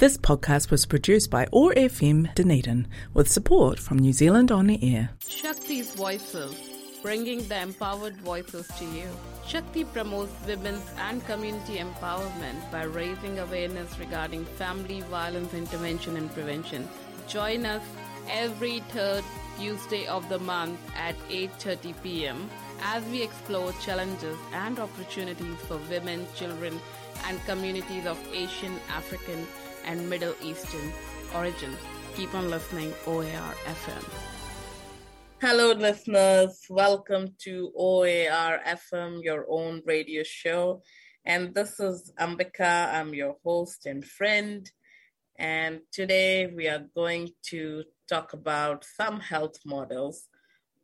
This podcast was produced by OAR FM Dunedin with support from New Zealand On Air. Shakti's Voices, bringing the empowered voices to you. Shakti promotes women's and community empowerment by raising awareness regarding family violence intervention and prevention. Join us every third Tuesday of the month at 8:30 p.m. as we explore challenges and opportunities for women, children, and communities of Asian, African, and Middle Eastern origins. Keep on listening, OAR FM. Hello, listeners. Welcome to OAR FM, your own radio show. And this is Ambika. I'm your host and friend. And today we are going to talk about some health models.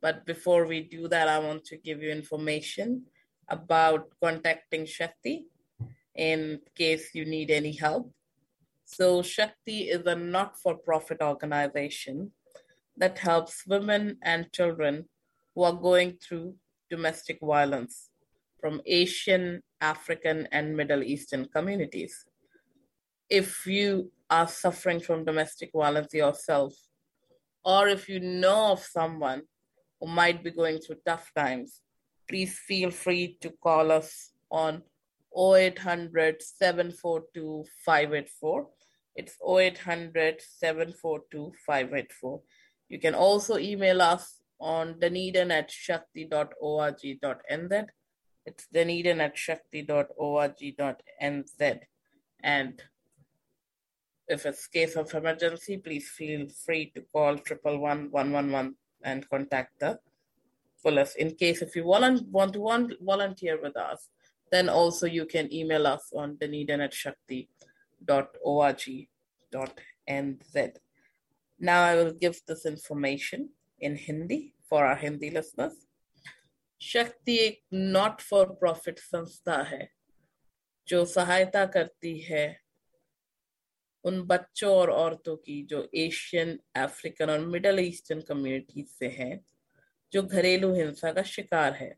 But before we do that, I want to give you information about contacting Shakti in case you need any help. So, Shakti is a not for profit organization that helps women and children who are going through domestic violence from Asian, African, and Middle Eastern communities. If you are suffering from domestic violence yourself, or if you know of someone who might be going through tough times, please feel free to call us on 0800 742 584. It's 0800 742 584. You can also email us on dunedin at shakti.org.nz. It's dunedin at shakti.org.nz. And if it's case of emergency, please feel free to call triple one one one one and contact the police. In case if you want, want to volunteer with us, then also you can email us on dunedin at shakti.org.nz. Now I will give this information in Hindi for our Hindi listeners. शक्ति एक not for profit संस्था है, जो सहायता करती है उन बच्चों और औरतों की जो एशियन अफ्रीकन और मिडल ईस्टर्न कम्युनिटीज से हैं, जो घरेलू हिंसा का शिकार है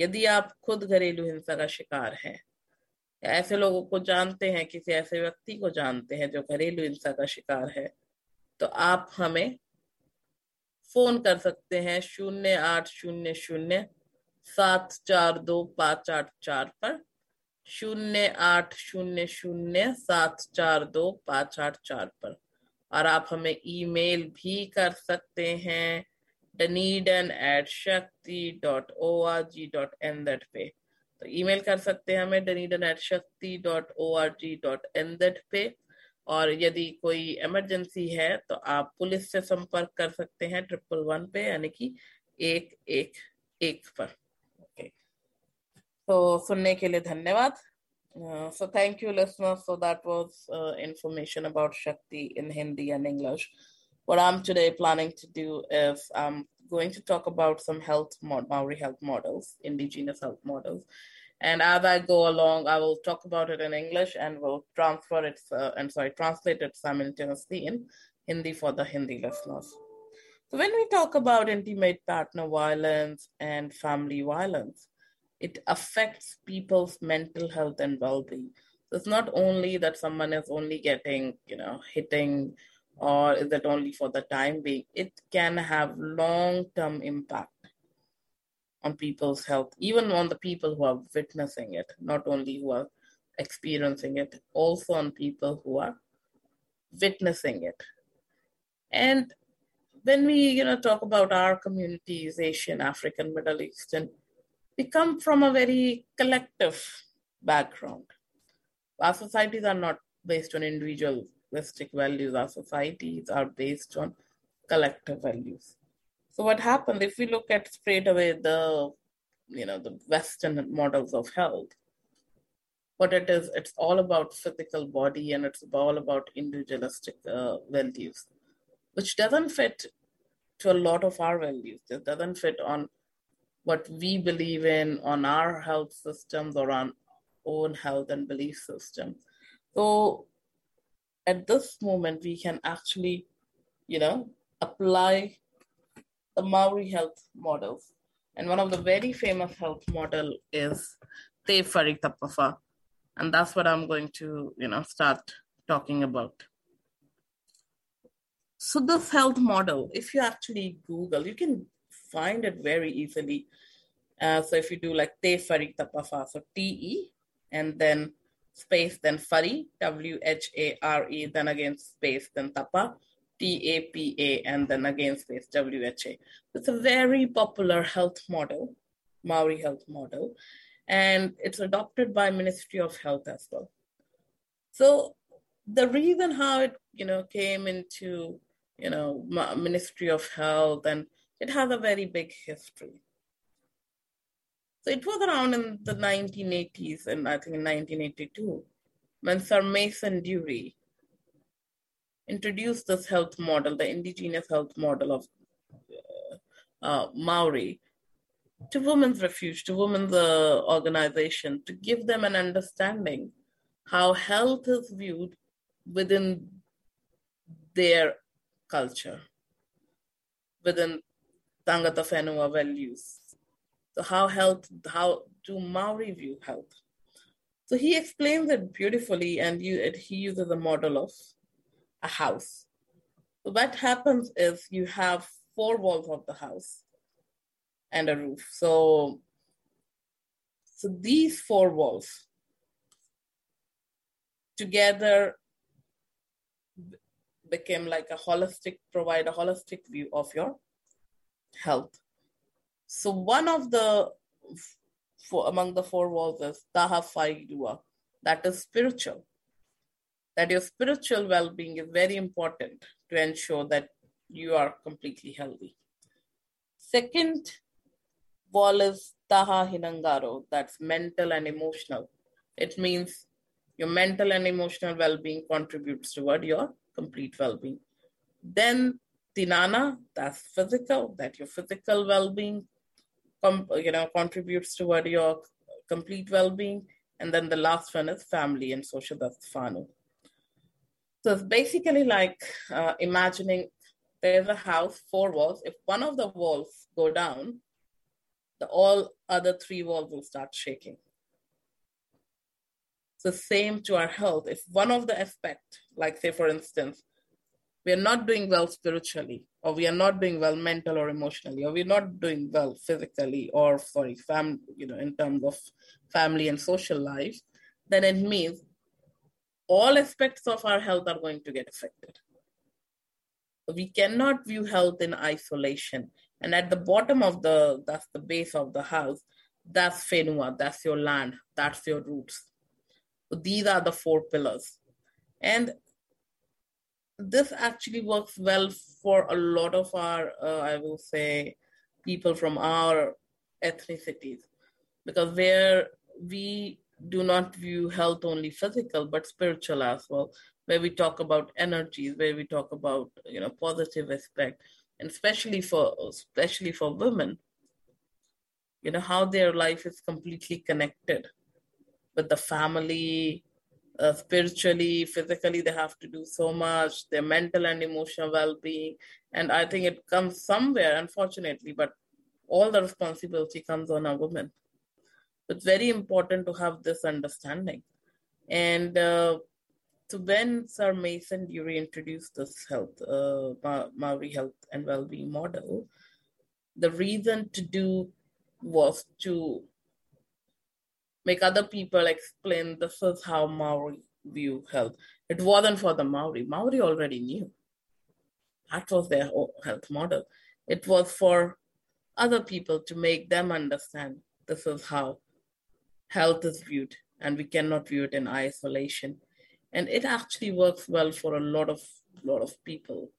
यदि आप खुद घरेलू हिंसा का शिकार हैं ऐसे लोगों को जानते हैं, किसी ऐसे व्यक्ति को जानते हैं जो घरेलू हिंसा का शिकार है। तो आप हमें फ़ोन कर सकते हैं शून्य आठ शून्य शून्य सात चार दो पाँच आठ चार पर। शून्य आठ शून्य शून्य सात चार दो पाँच आठ चार पर। और आप हमें ईमेल भी कर सकते हैं Dunedin at Shakti dot O R G dot N Z पे। तो ईमेल कर सकते हैं हमें Dunedin at Shakti dot O R G dot N Z पे। और यदि कोई इमरजेंसी है तो आप पुलिस से संपर्क कर सकते हैं ट्रिपल वन पे, यानी कि एक एक एक पर। ओके तो सुनने के लिए धन्यवाद। So thank you listener so that was information about Shakti in Hindi and English What I'm today planning to do is I'm going to talk about some health mod- maori health models indigenous health models and as I go along, I will talk about it in English and will transfer it, uh, and sorry, translate it simultaneously in Hindi for the Hindi listeners. So when we talk about intimate partner violence and family violence, it affects people's mental health and well-being. So it's not only that someone is only getting, you know, hitting or is it only for the time being, it can have long-term impact on people's health, even on the people who are witnessing it, not only who are experiencing it, also on people who are witnessing it. And when we, you know, talk about our communities, Asian, African, Middle Eastern, we come from a very collective background. Our societies are not based on individualistic values. Our societies are based on collective values. So what happens if we look at straight away the you know the Western models of health? What it is, it's all about physical body and it's all about individualistic uh, values, which doesn't fit to a lot of our values. It doesn't fit on what we believe in on our health systems or on own health and belief system. So at this moment, we can actually, you know, apply the Maori health models. And one of the very famous health model is Te Whare Tapa Whā. And that's what I'm going to, you know, start talking about. So this health model, if you actually Google, you can find it very easily. Uh, so if you do like Te Whare Tapa Whā, so T-E, and then space, then Whare, W-H-A-R-E, then again space, then Tapa, T-A-P-A, and then again space, W-H-A. It's a very popular health model, Maori health model, and it's adopted by Ministry of Health as well. So the reason how it, you know, came into you know, Ministry of Health, and it has a very big history. So it was around in the 1980s, and I think in 1982, when Sir Mason Durie introduced this health model, the indigenous health model of uh, uh, Maori, to Women's Refuge, to women's uh, organization, to give them an understanding how health is viewed within their culture within Tangata Whenua values. So how health, how do Maori view health? So he explains it beautifully and you, he uses a model of a house. So what happens is you have four walls of the house and a roof. So, so these four walls together became like a holistic, provide a holistic view of your health. So one of the among the four walls is Taha Wairua, that is spiritual. That your spiritual well-being is very important to ensure that you are completely healthy. Second wall is Taha Hinengaro, that's mental and emotional. It means your mental and emotional well-being contributes toward your complete well-being. Then Tinana, that's physical, that your physical well-being, com- you know, contributes toward your complete well-being. And then the last one is family and social, Whānau. So it's basically like uh, imagining there's a house, four walls. If one of the walls go down, the all other three walls will start shaking the same to our health. If one of the aspect, like say for instance, we are not doing well spiritually, or we are not doing well mental or emotionally, or we're not doing well physically, or sorry, fam, you know, in terms of family and social life, then it means all aspects of our health are going to get affected. We cannot view health in isolation. And at the bottom of the, that's the base of the house, that's Whenua, that's your land, that's your roots these are the four pillars. And this actually works well for a lot of our, uh, I will say, people from our ethnicities, because where we do not view health only physical but spiritual as well, where we talk about energies, where we talk about you know positive aspect, and especially for especially for women, you know how their life is completely connected with the family, uh, spiritually, physically, they have to do so much, their mental and emotional well being. And I think it comes somewhere, unfortunately, but all the responsibility comes on a woman. It's very important to have this understanding. And uh, so when Sir Mason Durie introduced this health, uh, Ma- Maori health and well-being model, the reason to do was to make other people explain this is how Maori view health. It wasn't for the Maori. Maori already knew. That was their health model. It was for other people to make them understand this is how health is viewed, and we cannot view it in isolation. And it actually works well for a lot of lot of people,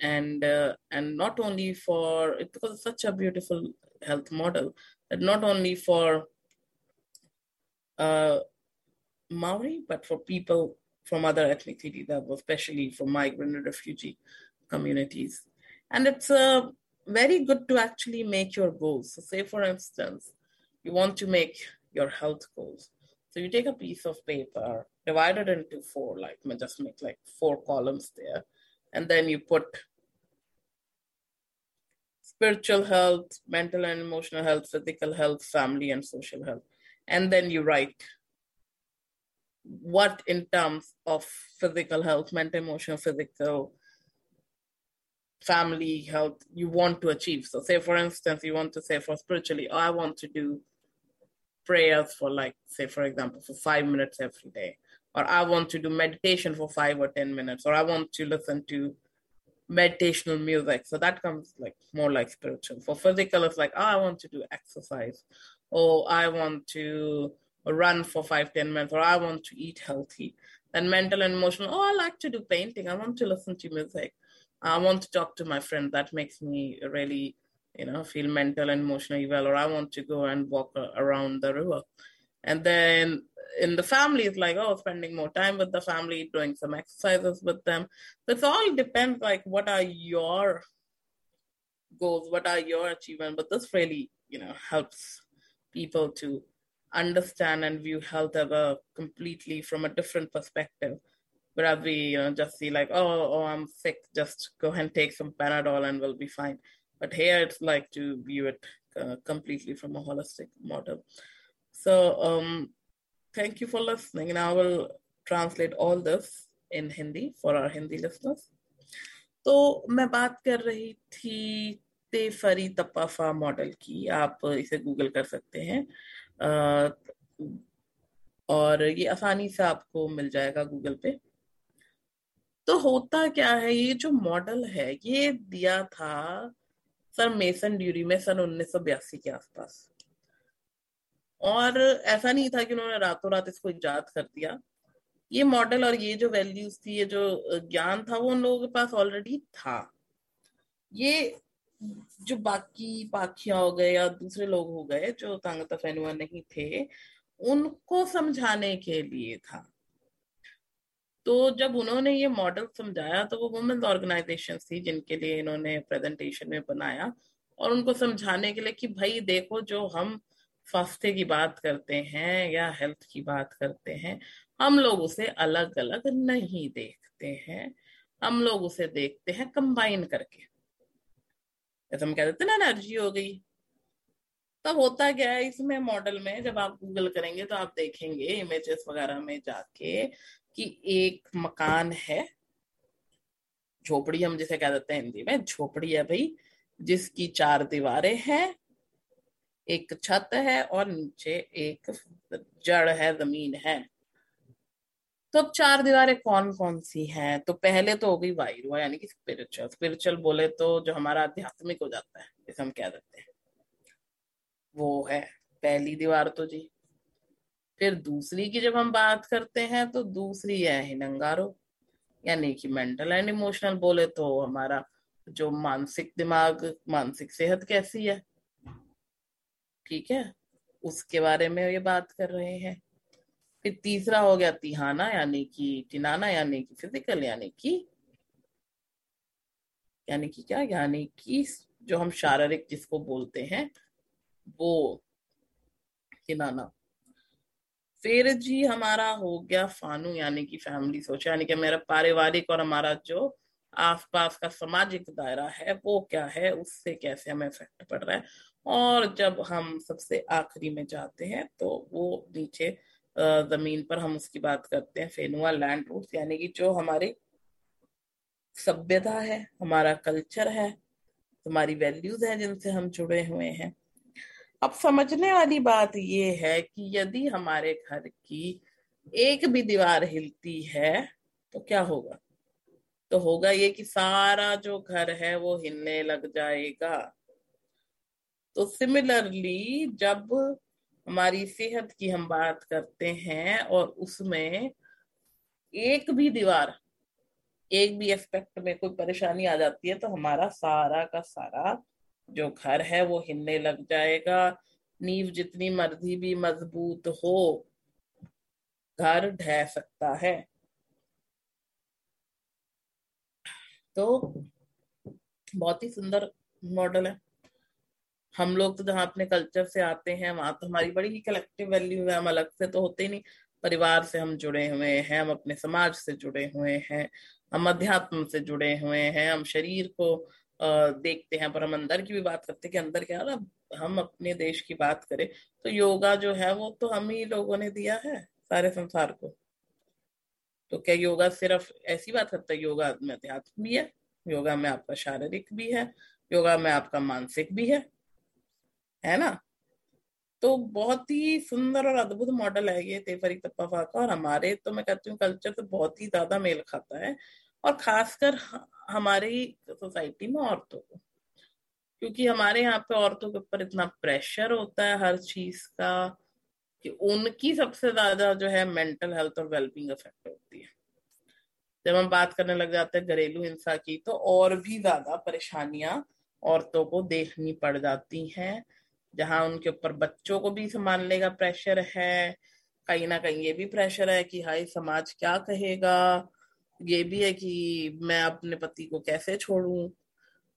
and uh, and not only for it it's such a beautiful health model that not only for uh, Maori, but for people from other ethnicities, especially from migrant and refugee communities. And it's uh, very good to actually make your goals. So, say for instance, you want to make your health goals. So you take a piece of paper, divide it into four, like just make like four columns there, and then you put spiritual health, mental and emotional health, physical health, family and social health and then you write what in terms of physical health, mental, emotional, physical, family health you want to achieve. So, say for instance, you want to say for spiritually, oh, I want to do prayers for like, say for example, for five minutes every day, or I want to do meditation for five or ten minutes, or I want to listen to meditational music. So that comes like more like spiritual. For physical, it's like, oh, I want to do exercise, or I want to run for five, ten minutes, or I want to eat healthy. Then mental and emotional, oh, I like to do painting. I want to listen to music. I want to talk to my friend. That makes me really, you know, feel mental and emotionally well. Or I want to go and walk around the river. And then in the family, it's like, oh, spending more time with the family, doing some exercises with them. It all depends, like, what are your goals? What are your achievements? But this really, you know, helps people to understand and view health ever completely from a different perspective Whereas we, you know, just see like, oh, oh, I'm sick, just go and take some Panadol and we'll be fine. But here it's like to view it uh, completely from a holistic model. So um, thank you for listening. Now I will translate all this in Hindi for our Hindi listeners. तो मैं बात कर रही थी तेफरी तपाफा model की आप इसे Google कर सकते हैं। और ये आसानी से आपको मिल जाएगा गूगल पे। तो होता क्या है, ये जो मॉडल है, ये दिया था सर मेसन ड्यूरी में सन उन्नीस सौ बयासी के आसपास। और ऐसा नहीं था कि उन्होंने रातों रात इसको इजाद कर दिया। ये मॉडल और ये जो वैल्यूज़ थी, ये जो ज्ञान था, वो उन लोगों के पास ऑलरेडी था। ये जो बाकी पाखिया हो गए या दूसरे लोग हो गए जो तांगत नहीं थे, उनको समझाने के लिए था। तो जब उन्होंने ये मॉडल समझाया तो वो वुमेन्स ऑर्गेनाइजेशन थी जिनके लिए इन्होंने प्रेजेंटेशन में बनाया और उनको समझाने के लिए कि भाई देखो जो हम स्वास्थ्य की बात करते हैं या हेल्थ की बात करते हैं, हम लोग उसे अलग अलग नहीं देखते हैं। हम लोग उसे देखते हैं कंबाइन करके। जैसे हम कह देते ना एनर्जी हो गई। तब होता क्या है इसमें मॉडल में जब आप गूगल करेंगे तो आप देखेंगे इमेजेस वगैरह में जाके कि एक मकान है, झोपड़ी हम जिसे कह देते हैं हिंदी में, झोपड़ी है भाई, जिसकी चार दीवारें हैं, एक छत है और नीचे एक जड़ है, ज़मीन है। तो अब चार दीवारें कौन कौन सी हैं? तो पहले तो हो गई वायु यानी कि स्पिरिचुअल स्पिरिचुअल बोले तो जो हमारा आध्यात्मिक हो जाता है, जैसे हम कह देते हैं। वो है पहली दीवार तो जी। फिर दूसरी की जब हम बात करते हैं तो दूसरी है हिनंगारो, यानी कि मेंटल एंड इमोशनल बोले तो हमारा जो मानसिक दिमाग, मानसिक सेहत कैसी है? ठीक है? उसके बारे में ये बात कर रहे हैं। फिर तीसरा हो गया तिहाना यानी कि टिनाना यानी कि फ़िज़िकल यानी कि यानी कि क्या? यानी कि जो हम शारीरिक जिसको बोलते हैं, वो टिनाना फिर जी हमारा हो गया फानू यानी कि फैमिली सोच, यानी कि मेरा पारिवारिक और हमारा जो आसपास का सामाजिक दायरा है, वो क्या है, उससे कैसे हमें इफ़ेक्ट पड़ रहा है? और जब हम सबसे आखिरी में जाते हैं तो वो नीचे ज़मीन पर हम उसकी बात करते हैं, फेनुआ लैंड रूट्स यानी कि जो हमारी सभ्यता है, हमारा कल्चर है, हमारी वैल्यूज़ है जिनसे हम जुड़े हुए हैं। अब समझने वाली बात ये है कि यदि हमारे घर की एक भी दीवार हिलती है तो क्या होगा? तो होगा ये कि सारा जो घर है, वो हिलने लग जाएगा। तो सिमिलरली जब हमारी सेहत की हम बात करते हैं और उसमें एक भी दीवार, एक भी एस्पेक्ट में कोई परेशानी आ जाती है तो हमारा सारा का सारा जो घर है वो हिलने लग जाएगा। नींव जितनी मर्ज़ी भी मज़बूत हो, घर ढह सकता है। तो बहुत ही सुंदर मॉडल है। हम लोग तो जहाँ अपने कल्चर से आते हैं, वहाँ तो हमारी बड़ी ही कलेक्टिव वैल्यू है, हम अलग से तो होते ही नहीं। परिवार से हम जुड़े हुए हैं, हम अपने समाज से जुड़े हुए हैं, हम अध्यात्म से जुड़े हुए हैं, हम शरीर को देखते हैं, पर हम अंदर की भी बात करते हैं कि अंदर क्या ना हम अपने देश की बात करें तो योगा जो है वो तो हम ही लोगों ने दिया है सारे संसार को। तो क्या योगा सिर्फ़ ऐसी बात करता है योगा में अध्यात्म भी है, योगा में आपका शारीरिक भी है, योगा में आपका मानसिक भी है है ना? तो बहुत ही सुंदर और अद्भुत मॉडल है ये, तेफरी तप्पा का और हमारे तो मैं कहती हूँ कल्चर तो बहुत ही ज़्यादा मेल खाता है और खासकर हमारी सोसाइटी में औरतों को। क्योंकि हमारे यहाँ पे औरतों के ऊपर इतना प्रेशर होता है हर चीज़ का कि उनकी सबसे ज़्यादा जो है मेंटल हेल्थ और वेलबींग अफेक्ट होती है। जब हम बात करने लग जाते हैं घरेलू हिंसा की तो और भी ज़्यादा परेशानियाँ औरतों को देखनी पड़ जाती हैं। जहाँ उनके ऊपर बच्चों को भी संभालने का प्रेशर है, कहीं ना कहीं ये भी प्रेशर है कि हाई समाज क्या कहेगा? ये भी है कि मैं अपने पति को कैसे छोड़ू?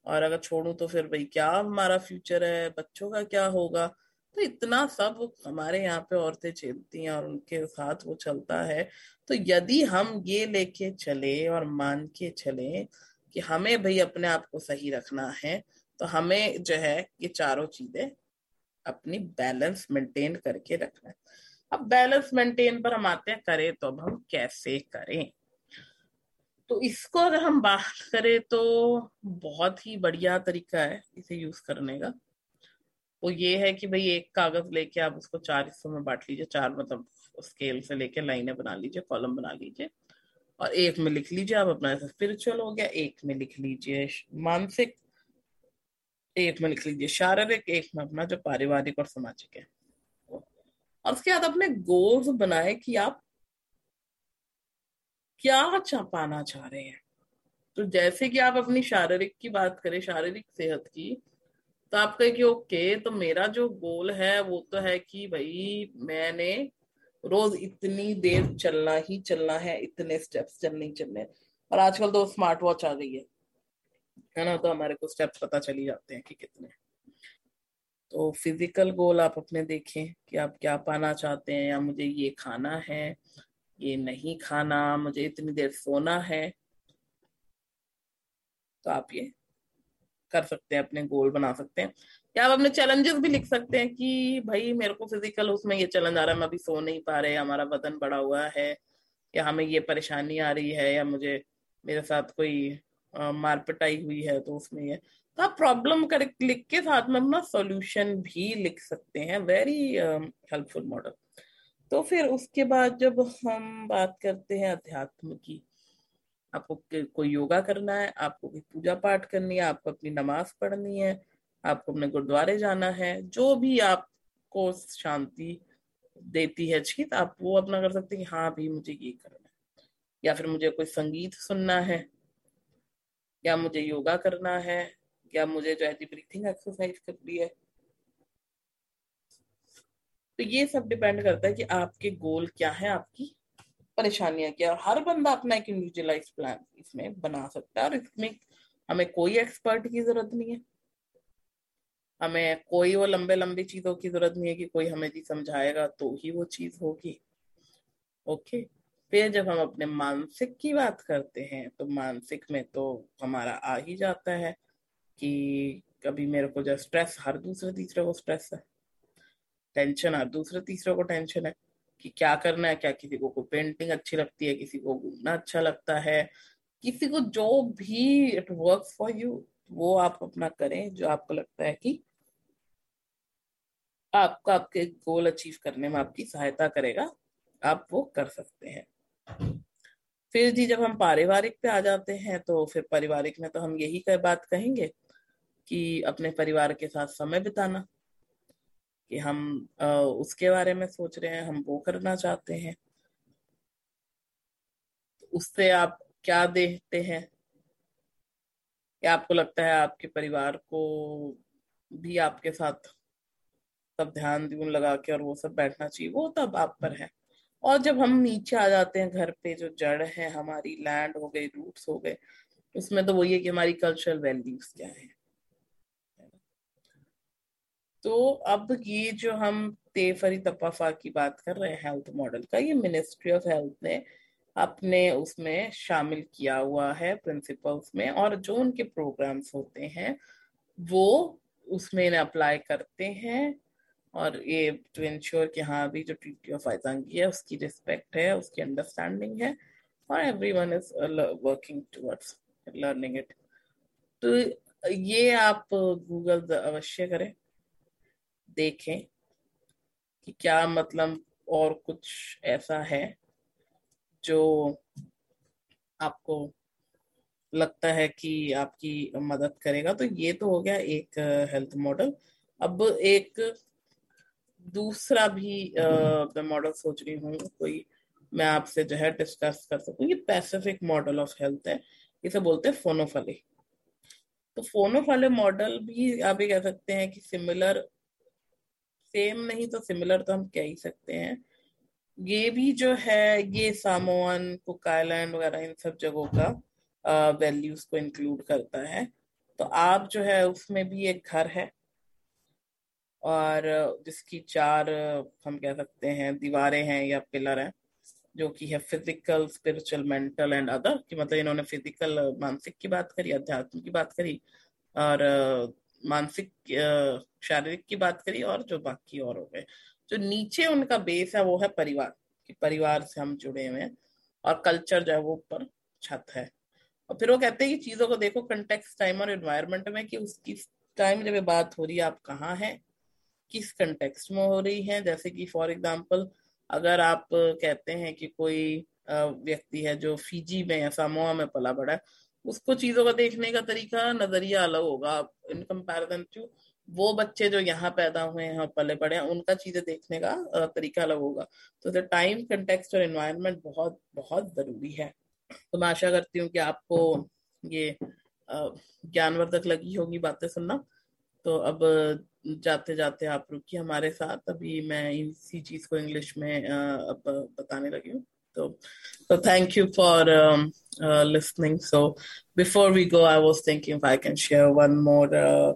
और अगर छोड़ू तो फिर भाई क्या हमारा फ्यूचर है? बच्चों का क्या होगा? तो इतना सब हमारे यहाँ पे औरतें झेलती हैं और उनके साथ वो चलता है। तो यदि हम ये लेके चले और मान के चले कि हमें भाई अपने आप को सही रखना है तो हमें जो है ये चारों चीज़ें अपनी बैलेंस मेंटेन करके रखना है। अब बैलेंस मेंटेन पर हम आते हैं, करें तो अब हम कैसे करें? तो इसको अगर हम बात करें तो बहुत ही बढ़िया तरीका है इसे यूज़ करने का। वो ये है कि भाई एक कागज़ लेके आप उसको चार हिस्सों में बांट लीजिए, चार मतलब स्केल से लेके लाइनें बना लीजिए कॉलम बना लीजिए, और एक में लिख लीजिए, आप अपना स्पिरिचुअल हो गया, एक में लिख लीजिए। मानसिक एक में लिख लीजिए शारीरिक, एक में अपना जो पारिवारिक और सामाजिक है। और उसके बाद अपने गोल्स बनाए कि आप क्या चा पाना चाह रहे हैं। तो जैसे कि आप अपनी शारीरिक की बात करें, शारीरिक सेहत की तो आप कहे कि ओके तो मेरा जो गोल है, वो तो है कि भाई, मैंने रोज इतनी देर चलना ही चलना है, इतने स्टेप्स चलने ही चलने और आजकल तो स्मार्ट वॉच आ गई है। है ना तो हमारे को स्टेप्स पता चली जाते हैं कि कितने। तो फ़िज़िकल गोल आप अपने देखें कि आप क्या पाना चाहते हैं, या मुझे ये खाना है, ये नहीं खाना, मुझे इतनी देर सोना है। तो आप ये कर सकते हैं, अपने गोल बना सकते हैं। या आप अपने चैलेंजेस भी लिख सकते हैं कि भाई मेरे को फ़िज़िकल उसमें ये चैलेंज आ रहा है, मैं अभी सो नहीं पा रहे, हमारा वज़न बढ़ा हुआ है, या हमें ये परेशानी आ रही है, या मुझे मेरे साथ कोई मारपिटाई हुई है तो उसमें ये। तो आप प्रॉब्लम कर, लिख के साथ में अपना सॉल्यूशन भी लिख सकते हैं। वेरी हेल्पफुल मॉडल तो फिर उसके बाद जब हम बात करते हैं अध्यात्म की, आपको कोई योगा करना है, आपको कोई पूजा पाठ करनी है, आपको अपनी नमाज़ पढ़नी है, आपको अपने गुरुद्वारे जाना है, जो भी आपको शांति देती है चीज़ आप वो अपना कर सकते हैं कि हाँ भी मुझे ये करना है। या फिर मुझे कोई संगीत सुनना है या मुझे योगा करना है? या मुझे जो है ब्रीथिंग एक्सरसाइज करनी है? तो ये सब डिपेंड करता है कि आपके गोल क्या है, आपकी परेशानियाँ क्या और हर बंदा अपना एक इंडिविजुअलाइज प्लान इसमें बना सकता है और इसमें हमें कोई एक्सपर्ट की ज़रूरत नहीं है। हमें कोई वो लंबे लंबी चीज़ों की ज़रूरत नहीं है कि कोई हमें जी समझाएगा तो ही वो चीज़ होगी। ओके फिर जब हम अपने मानसिक की बात करते हैं तो मानसिक में तो हमारा आ ही जाता है कि कभी मेरे को जो स्ट्रेस हर दूसरे तीसरे को स्ट्रेस है। टेंशन हर दूसरे तीसरे को टेंशन है कि क्या करना है, क्या किसी को कोई पेंटिंग अच्छी लगती है, किसी को घूमना अच्छा लगता है, किसी को जो भी इट वर्क फॉर यू वो आप अपना करें जो आपको लगता है कि आपको, आपके गोल अचीव करने में आपकी सहायता करेगा, आप वो कर सकते हैं। फिर जी जब हम पारिवारिक पे आ जाते हैं तो फिर पारिवारिक में तो हम यही बात कहेंगे कि अपने परिवार के साथ समय बिताना, कि हम उसके बारे में सोच रहे हैं, हम वो करना चाहते हैं। उससे आप क्या देखते हैं? क्या आपको लगता है आपके परिवार को भी आपके साथ सब ध्यान दून लगा के और वो सब बैठना चाहिए? वो तब आप पर है। और जब हम नीचे आ जाते हैं घर पे, जो जड़ है हमारी लैंड हो गई रूट्स हो गए, उसमें तो वही है कि हमारी कल्चरल वैल्यूज़ क्या है। तो अब ये जो हम तेफरी तपाफा की बात कर रहे हैं हेल्थ मॉडल का, ये मिनिस्ट्री ऑफ़ हेल्थ ने अपने उसमें शामिल किया हुआ है प्रिंसिपल्स में, और जो उनके प्रोग्राम्स होते हैं, वो उसमें अप्लाई करते हैं। और ये टू इंश्योर कि हाँ अभी जो ट्रीटी ऑफ़ आइजांगी है उसकी रिस्पेक्ट है उसकी अंडरस्टैंडिंग है or everyone is uh, working towards learning it. तो ये आप गूगल अवश्य करें देखें कि क्या मतलब और कुछ ऐसा है जो आपको लगता है कि आपकी मदद करेगा तो ये तो हो गया एक हेल्थ मॉडल अब एक दूसरा भी मैं मॉडल सोच रही हूँ, कोई मैं आपसे जो है डिस्कस कर सकूँ। ये पैसिफिक मॉडल ऑफ़ हेल्थ है, इसे बोलते हैं फोनोफाले तो फोनोफाले मॉडल भी आप ये कह सकते हैं कि सिमिलर सेम नहीं तो सिमिलर तो हम कह ही सकते हैं। ये भी जो है, ये सामोअन कुक आइलैंड वगैरह, इन सब जगहों का वैल्यूज़ को इंक्लूड करता है। तो आप जो है उसमें भी एक घर है और जिसकी चार, हम कह सकते हैं, दीवारें हैं या पिलर हैं, जो कि है physical spiritual mental and other कि मतलब इन्होंने फ़िज़िकल मानसिक की बात करी अध्यात्म की बात करी, और, मानसिक, शारीरिक की बात करी, और जो बाकी और हो गए। जो नीचे उनका बेस है, वो है परिवार, कि परिवार से हम जुड़े हुए हैं, और कल्चर जो है वो ऊपर छत है। और फिर वो कहते हैं कि चीज़ों को देखो कंटेक्स टाइम और एनवायरमेंट में, कि उसकी टाइम जब बात हो रही है, आप कहाँ हैं? किस कंटेक्स्ट में हो रही है? जैसे कि फॉर एग्ज़ाम्पल अगर आप कहते हैं कि कोई व्यक्ति है जो फिजी में या सामोआ में पला बड़ा है, उसको चीज़ों का देखने का तरीका, नज़रिया अलग होगा। इन कंपैरिजन टू वो बच्चे जो यहाँ पैदा हुए हैं पले बड़े हैं, उनका चीज़ें देखने का तरीका अलग होगा। तो टाइम कंटेक्स्ट और एनवायरनमेंट बहुत बहुत ज़रूरी है। तो मैं आशा करती हूँ कि आपको ये ज्ञानवर्धक लगी होगी बातें सुनना। तो अब जाते जाते आप रुकिए हमारे साथ अभी मैं इसी चीज को इंग्लिश में अब बताने लगी हूँ तो so thank you for um, uh, listening. So before we go, I was thinking if I can share one more uh,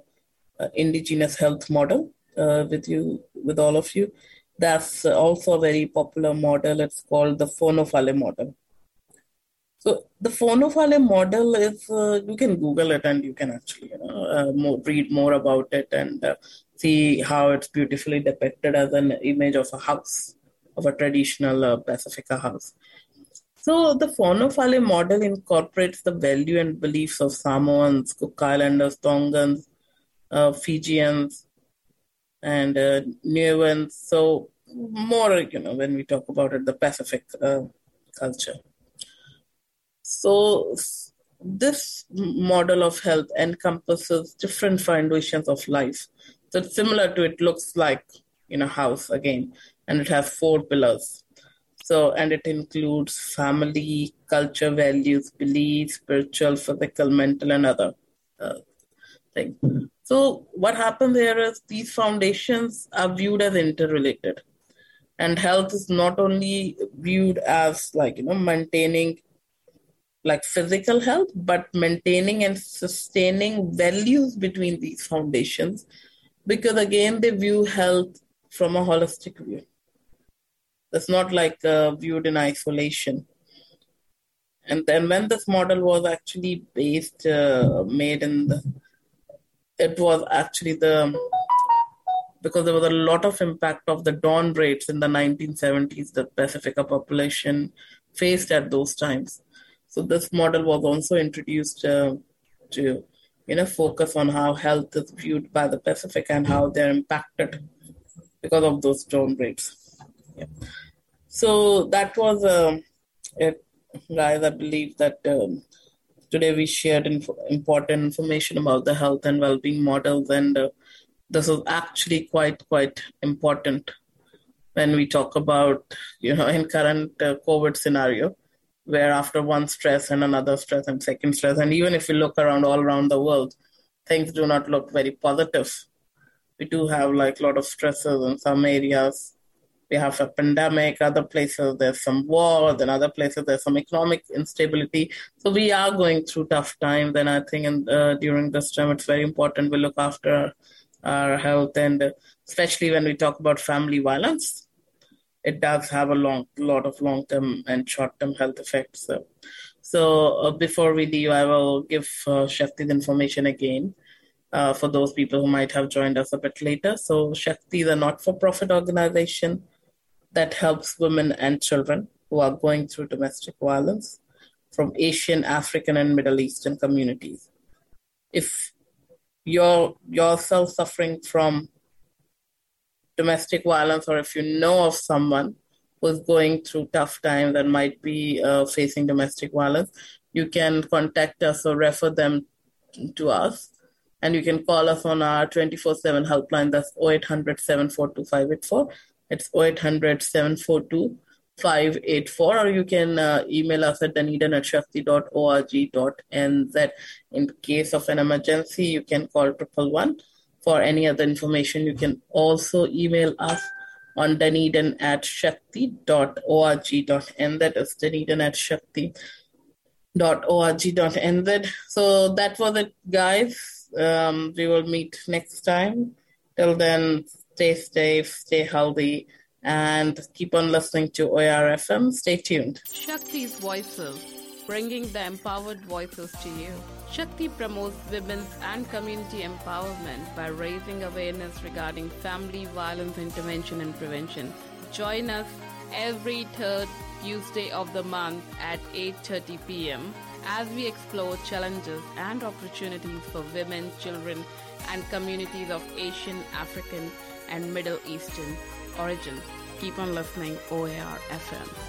uh, indigenous health model uh, with you, with all of you. That's also a very popular model. It's called the Phonofale model. So the Fonofale model is uh, you can Google it and you can actually you know uh, more, read more about it and uh, see how it's beautifully depicted as an image of a house of a traditional uh, Pacifica house. So the Fonofale model incorporates the value and beliefs of Samoans, Cook Islanders, Tongans, uh, Fijians, and uh, Niueans. So more, you know, when we talk about it, the Pacific uh, culture. So this model of health encompasses different foundations of life. So it's similar to it looks like in a house again, and it has four pillars. So, and it includes family, culture, values, beliefs, spiritual, physical, mental, and other uh, things. So, what happens here is these foundations are viewed as interrelated, and health is not only viewed as like you know maintaining like physical health, but maintaining and sustaining values between these foundations, because again, they view health from a holistic view. It's not like uh, viewed in isolation. And then when this model was actually based, uh, made in the, it was actually the, because there was a lot of impact of the dawn raids in the 1970s, the Pacifica population faced at those times so this model was also introduced uh, to you know focus on how health is viewed by the Pacific and how they're impacted because of those dawn raids. Yeah. So that was um, it, guys. I believe that um, today we shared inf- important information about the health and well-being models, and uh, this is actually quite quite important when we talk about you know in current uh, COVID scenario where after one stress and another stress and second stress, and even if you look around all around the world, things do not look very positive. We do have like a lot of stresses in some areas. We have a pandemic, other places there's some war, then other places there's some economic instability. So we are going through tough times, and I think in, uh, during this time it's very important we look after our health, and especially when we talk about family violence it does have a long lot of long term and short term health effects. So, so uh, before we leave, I will give uh, Shakti information again. Uh, for those people who might have joined us a bit later. So, Shakti is a not for profit organization that helps women and children who are going through domestic violence from Asian, African, and Middle Eastern communities. If you're yourself suffering from domestic violence, or if you know of someone who's going through tough times and might be uh, facing domestic violence, you can contact us or refer them to us. And you can call us on our 24 7 helpline. That's 0800 742 584. It's 0800 742 584 or you can uh, email us at dunedin at shakti.org.nz. In case of an emergency, you can call triple one. For any other information, you can also email us on dunedin at shakti.org.nz. That is dunedin at shakti.org.nz. So that was it, guys. Um, we will meet next time. Till then, stay safe, stay healthy and keep on listening to OAR FM. Stay tuned. Shakti's Voices, bringing the empowered voices to you. Shakti promotes women's and community empowerment by raising awareness regarding family violence intervention and prevention. Join us every third Tuesday of the month at 8:30 p.m. as we explore challenges and opportunities for women, children, and communities of Asian, African, and Middle Eastern origin. Keep on listening, OAR FM.